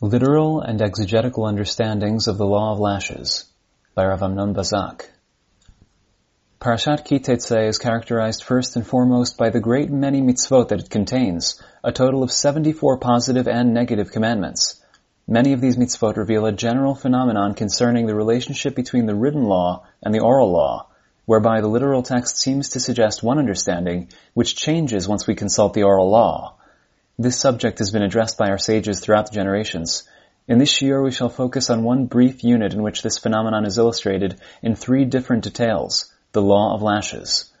Literal and Exegetical Understandings of the Law of Lashes by Rav Amnon Bazak. Parashat Ki Teitzei is characterized first and foremost by the great many mitzvot that it contains, a total of 74 positive and negative commandments. Many of these mitzvot reveal a general phenomenon concerning the relationship between the written law and the oral law, whereby the literal text seems to suggest one understanding, which changes once we consult the oral law. This subject has been addressed by our sages throughout the generations. In this year we shall focus on one brief unit in which this phenomenon is illustrated in three different details, the law of lashes.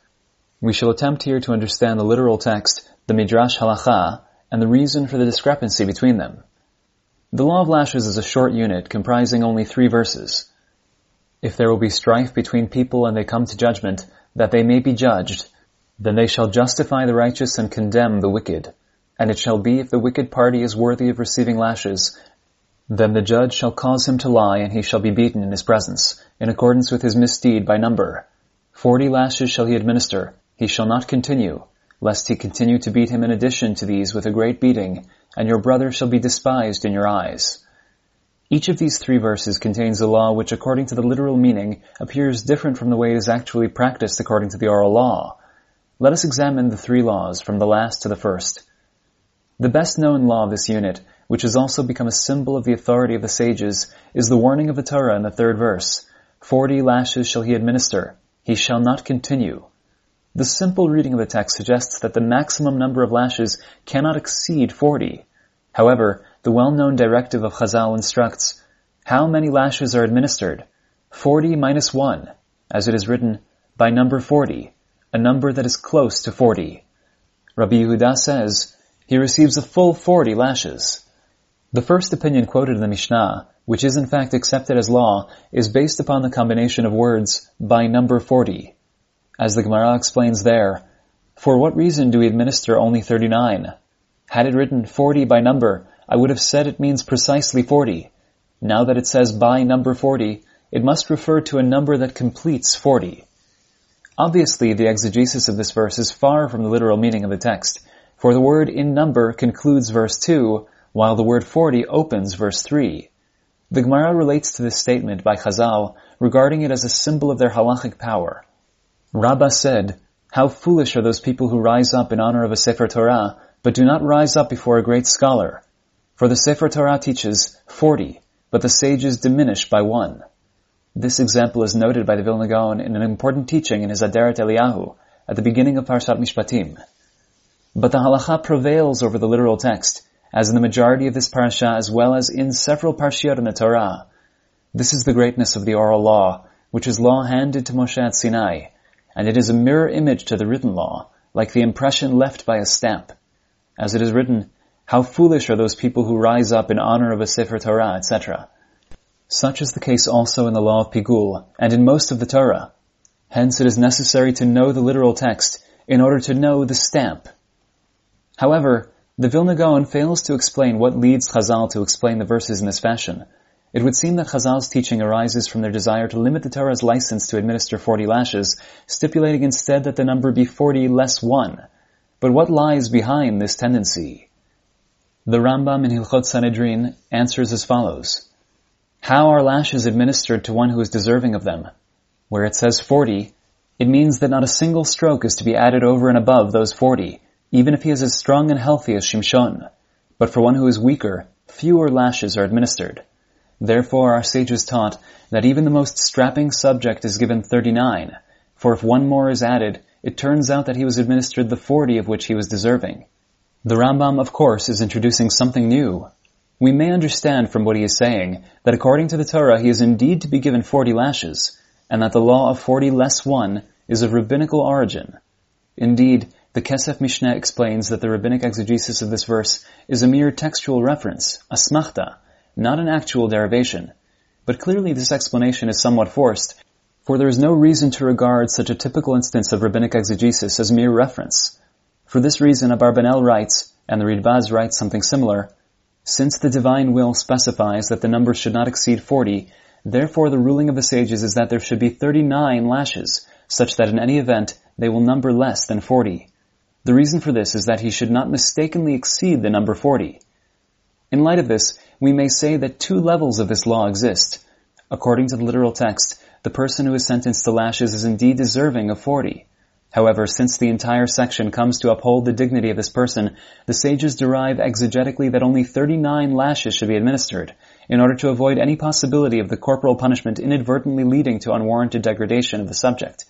We shall attempt here to understand the literal text, the Midrash Halacha, and the reason for the discrepancy between them. The law of lashes is a short unit comprising only three verses. If there will be strife between people and they come to judgment, that they may be judged, then they shall justify the righteous and condemn the wicked. And it shall be if the wicked party is worthy of receiving lashes, then the judge shall cause him to lie, and he shall be beaten in his presence, in accordance with his misdeed by number. Forty lashes shall he administer, he shall not continue, lest he continue to beat him in addition to these with a great beating, and your brother shall be despised in your eyes. Each of these three verses contains a law which according to the literal meaning appears different from the way it is actually practiced according to the oral law. Let us examine the three laws from the last to the first. The best known law of this unit, which has also become a symbol of the authority of the sages, is the warning of the Torah in the third verse. Forty lashes shall he administer. He shall not continue. The simple reading of the text suggests that the maximum number of lashes cannot exceed forty. However, the well-known directive of Chazal instructs, how many lashes are administered? Forty minus one, as it is written, by number forty, a number that is close to forty. Rabbi Yehuda says, he receives a full 40 lashes. The first opinion quoted in the Mishnah, which is in fact accepted as law, is based upon the combination of words by number 40. As the Gemara explains there, for what reason do we administer only 39? Had it written 40 by number, I would have said it means precisely 40. Now that it says by number 40, it must refer to a number that completes 40. Obviously, the exegesis of this verse is far from the literal meaning of the text, for the word in number concludes verse 2, while the word 40 opens verse 3. The Gemara relates to this statement by Chazal, regarding it as a symbol of their halachic power. Rabbah said, How foolish are those people who rise up in honor of a Sefer Torah, but do not rise up before a great scholar. For the Sefer Torah teaches 40, but the sages diminish by one. This example is noted by the Vilna Gaon in an important teaching in his Aderet Eliyahu, at the beginning of Parshat Mishpatim. But the halacha prevails over the literal text, as in the majority of this parasha as well as in several parshiot in the Torah. This is the greatness of the oral law, which is law handed to Moshe at Sinai, and it is a mirror image to the written law, like the impression left by a stamp. As it is written, how foolish are those people who rise up in honor of a Sefer Torah, etc. Such is the case also in the law of Pigul, and in most of the Torah. Hence it is necessary to know the literal text in order to know the stamp, However, the Vilna Gaon fails to explain what leads Chazal to explain the verses in this fashion. It would seem that Chazal's teaching arises from their desire to limit the Torah's license to administer 40 lashes, stipulating instead that the number be 40 less 1. But what lies behind this tendency? The Rambam in Hilchot Sanhedrin answers as follows. How are lashes administered to one who is deserving of them? Where it says 40, it means that not a single stroke is to be added over and above those 40, even if he is as strong and healthy as Shimshon. But for one who is weaker, fewer lashes are administered. Therefore our sages taught that even the most strapping subject is given 39, for if one more is added, it turns out that he was administered the 40 of which he was deserving. The Rambam, of course, is introducing something new. We may understand from what he is saying that according to the Torah he is indeed to be given 40 lashes, and that the law of 40 less 1 is of rabbinical origin. Indeed, the Kesef Mishneh explains that the rabbinic exegesis of this verse is a mere textual reference, asmachta, not an actual derivation. But clearly this explanation is somewhat forced, for there is no reason to regard such a typical instance of rabbinic exegesis as mere reference. For this reason, Abarbanel writes, and the Ridbaz writes something similar, since the divine will specifies that the number should not exceed 40, therefore the ruling of the sages is that there should be 39 lashes, such that in any event they will number less than 40. The reason for this is that he should not mistakenly exceed the number 40. In light of this, we may say that two levels of this law exist. According to the literal text, the person who is sentenced to lashes is indeed deserving of 40. However, since the entire section comes to uphold the dignity of this person, the sages derive exegetically that only 39 lashes should be administered, in order to avoid any possibility of the corporal punishment inadvertently leading to unwarranted degradation of the subject.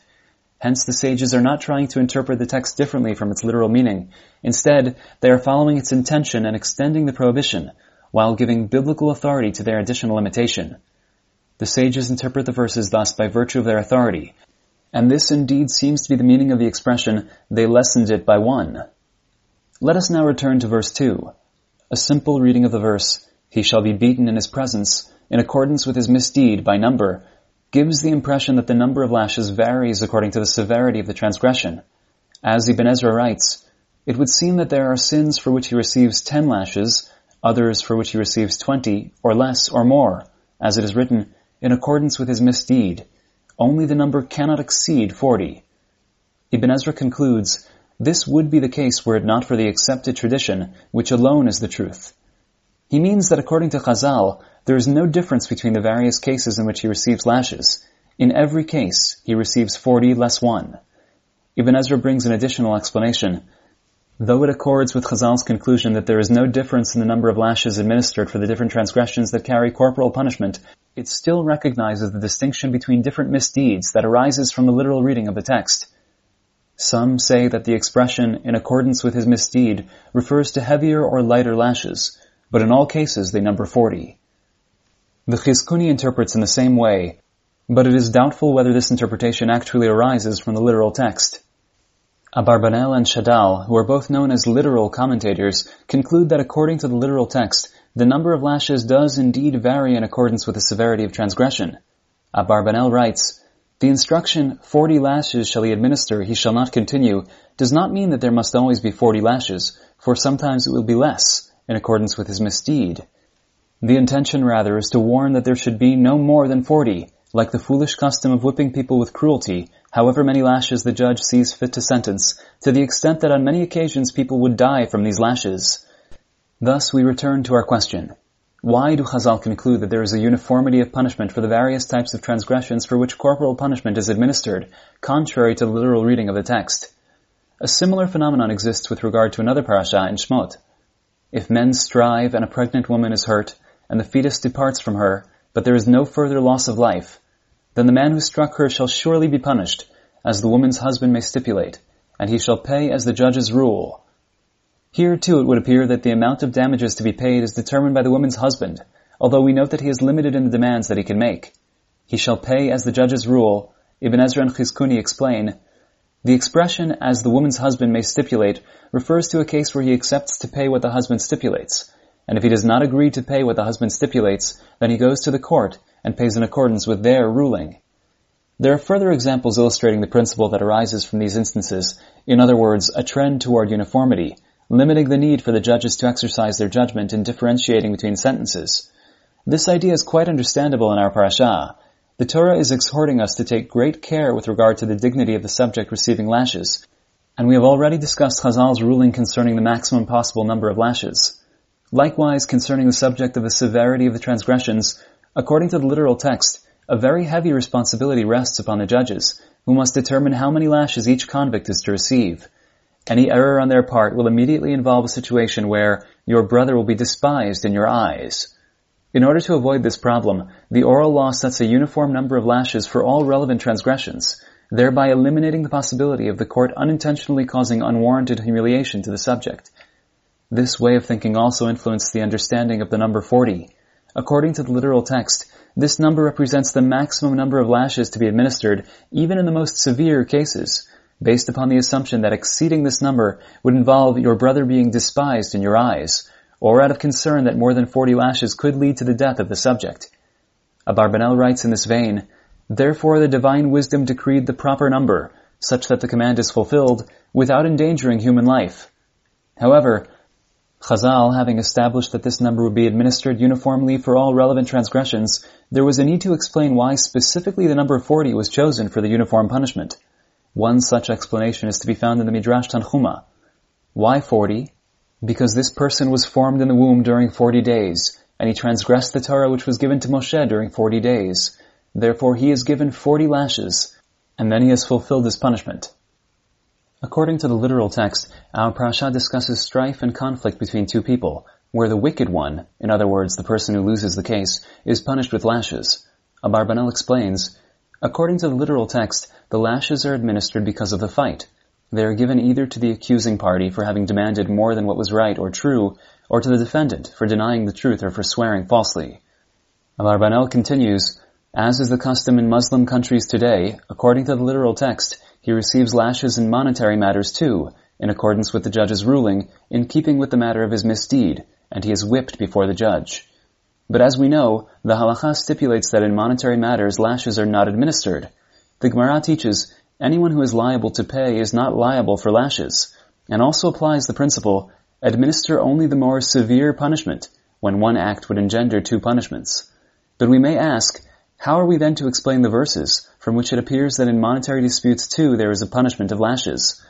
Hence the sages are not trying to interpret the text differently from its literal meaning. Instead, they are following its intention and extending the prohibition, while giving biblical authority to their additional limitation. The sages interpret the verses thus by virtue of their authority, and this indeed seems to be the meaning of the expression, they lessened it by one. Let us now return to verse 2. A simple reading of the verse, he shall be beaten in his presence, in accordance with his misdeed by number, gives the impression that the number of lashes varies according to the severity of the transgression. As Ibn Ezra writes, it would seem that there are sins for which he receives ten lashes, others for which he receives twenty, or less, or more, as it is written, in accordance with his misdeed. Only the number cannot exceed forty. Ibn Ezra concludes, this would be the case were it not for the accepted tradition, which alone is the truth. He means that according to Chazal, there is no difference between the various cases in which he receives lashes. In every case, he receives 40 less 1. Ibn Ezra brings an additional explanation. Though it accords with Chazal's conclusion that there is no difference in the number of lashes administered for the different transgressions that carry corporal punishment, it still recognizes the distinction between different misdeeds that arises from the literal reading of the text. Some say that the expression, in accordance with his misdeed, refers to heavier or lighter lashes, but in all cases they number 40. The Chizkuni interprets in the same way, but it is doubtful whether this interpretation actually arises from the literal text. Abarbanel and Shadal, who are both known as literal commentators, conclude that according to the literal text, the number of lashes does indeed vary in accordance with the severity of transgression. Abarbanel writes, The instruction, 40 lashes shall he administer, he shall not continue, does not mean that there must always be 40 lashes, for sometimes it will be less, in accordance with his misdeed. The intention rather is to warn that there should be no more than forty, like the foolish custom of whipping people with cruelty, however many lashes the judge sees fit to sentence, to the extent that on many occasions people would die from these lashes. Thus we return to our question. Why do Chazal conclude that there is a uniformity of punishment for the various types of transgressions for which corporal punishment is administered, contrary to the literal reading of the text? A similar phenomenon exists with regard to another parasha in Shmot. If men strive and a pregnant woman is hurt, and the fetus departs from her, but there is no further loss of life, then the man who struck her shall surely be punished, as the woman's husband may stipulate, and he shall pay as the judges rule. Here too it would appear that the amount of damages to be paid is determined by the woman's husband, although we note that he is limited in the demands that he can make. He shall pay as the judges rule. Ibn Ezra and Chizkuni explain, the expression, as the woman's husband may stipulate, refers to a case where he accepts to pay what the husband stipulates. And if he does not agree to pay what the husband stipulates, then he goes to the court and pays in accordance with their ruling. There are further examples illustrating the principle that arises from these instances, in other words, a trend toward uniformity, limiting the need for the judges to exercise their judgment in differentiating between sentences. This idea is quite understandable in our parasha, the Torah is exhorting us to take great care with regard to the dignity of the subject receiving lashes, and we have already discussed Chazal's ruling concerning the maximum possible number of lashes. Likewise, concerning the subject of the severity of the transgressions, according to the literal text, a very heavy responsibility rests upon the judges, who must determine how many lashes each convict is to receive. Any error on their part will immediately involve a situation where your brother will be despised in your eyes. In order to avoid this problem, the oral law sets a uniform number of lashes for all relevant transgressions, thereby eliminating the possibility of the court unintentionally causing unwarranted humiliation to the subject. This way of thinking also influenced the understanding of the number 40. According to the literal text, this number represents the maximum number of lashes to be administered even in the most severe cases, based upon the assumption that exceeding this number would involve your brother being despised in your eyes, or out of concern that more than 40 lashes could lead to the death of the subject. Abarbanel writes in this vein, Therefore the divine wisdom decreed the proper number, such that the command is fulfilled, without endangering human life. However, Chazal, having established that this number would be administered uniformly for all relevant transgressions, there was a need to explain why specifically the number 40 was chosen for the uniform punishment. One such explanation is to be found in the Midrash Tanchuma. Why 40? because this person was formed in the womb during 40 days, and he transgressed the Torah which was given to Moshe during forty days. Therefore he is given forty lashes, and then he has fulfilled his punishment. According to the literal text, our parasha discusses strife and conflict between two people, where the wicked one, in other words, the person who loses the case, is punished with lashes. Abarbanel explains, according to the literal text, the lashes are administered because of the fight. They are given either to the accusing party for having demanded more than what was right or true, or to the defendant for denying the truth or for swearing falsely. Abarbanel continues, as is the custom in Muslim countries today, according to the literal text, he receives lashes in monetary matters too, in accordance with the judge's ruling, in keeping with the matter of his misdeed, and he is whipped before the judge. But as we know, the halacha stipulates that in monetary matters lashes are not administered. The Gemara teaches, anyone who is liable to pay is not liable for lashes, and also applies the principle, administer only the more severe punishment, when one act would engender two punishments. But we may ask, how are we then to explain the verses from which it appears that in monetary disputes too there is a punishment of lashes?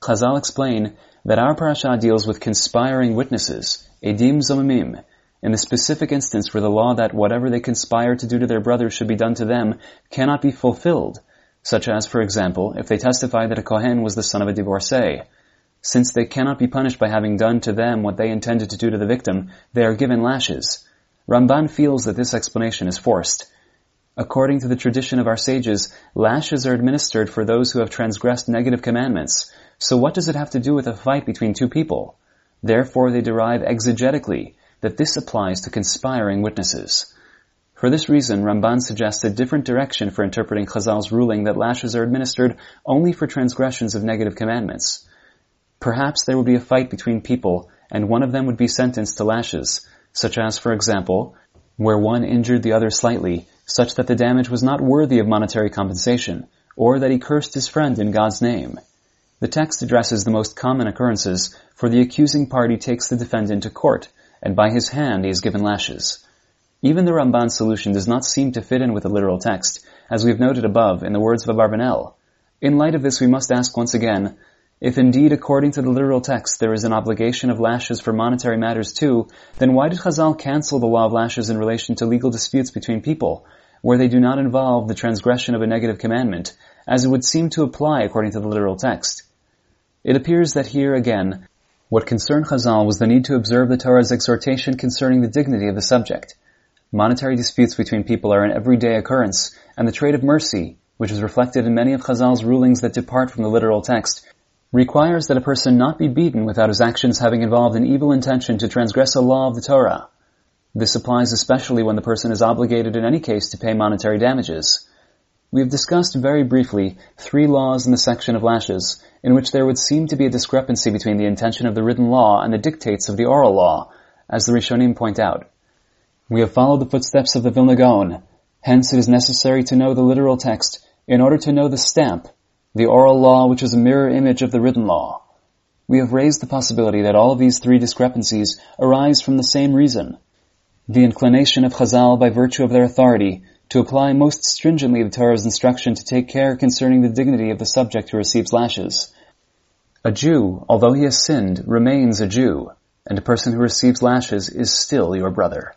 Chazal explain that our parasha deals with conspiring witnesses, edim zomimim, in the specific instance where the law that whatever they conspire to do to their brothers should be done to them cannot be fulfilled, such as, for example, if they testify that a Kohen was the son of a divorcee. Since they cannot be punished by having done to them what they intended to do to the victim, they are given lashes. Ramban feels that this explanation is forced. According to the tradition of our sages, lashes are administered for those who have transgressed negative commandments. So what does it have to do with a fight between two people? Therefore they derive exegetically that this applies to conspiring witnesses. For this reason, Ramban suggests a different direction for interpreting Chazal's ruling that lashes are administered only for transgressions of negative commandments. Perhaps there would be a fight between people, and one of them would be sentenced to lashes, such as, for example, where one injured the other slightly, such that the damage was not worthy of monetary compensation, or that he cursed his friend in God's name. The text addresses the most common occurrences, for the accusing party takes the defendant to court, and by his hand he is given lashes. Even the Ramban's solution does not seem to fit in with the literal text, as we have noted above in the words of Abarbanel. In light of this, we must ask once again, if indeed according to the literal text there is an obligation of lashes for monetary matters too, then why did Chazal cancel the law of lashes in relation to legal disputes between people, where they do not involve the transgression of a negative commandment, as it would seem to apply according to the literal text? It appears that here again, what concerned Chazal was the need to observe the Torah's exhortation concerning the dignity of the subject. Monetary disputes between people are an everyday occurrence, and the trait of mercy, which is reflected in many of Chazal's rulings that depart from the literal text, requires that a person not be beaten without his actions having involved an evil intention to transgress a law of the Torah. This applies especially when the person is obligated in any case to pay monetary damages. We have discussed very briefly three laws in the section of lashes, in which there would seem to be a discrepancy between the intention of the written law and the dictates of the oral law, as the Rishonim point out. We have followed the footsteps of the Vilna Gaon, hence it is necessary to know the literal text in order to know the stamp the oral law which is a mirror image of the written law. We have raised the possibility that all of these three discrepancies arise from the same reason. The inclination of Chazal by virtue of their authority to apply most stringently the Torah's instruction to take care concerning the dignity of the subject who receives lashes. A Jew, although he has sinned, remains a Jew, and a person who receives lashes is still your brother.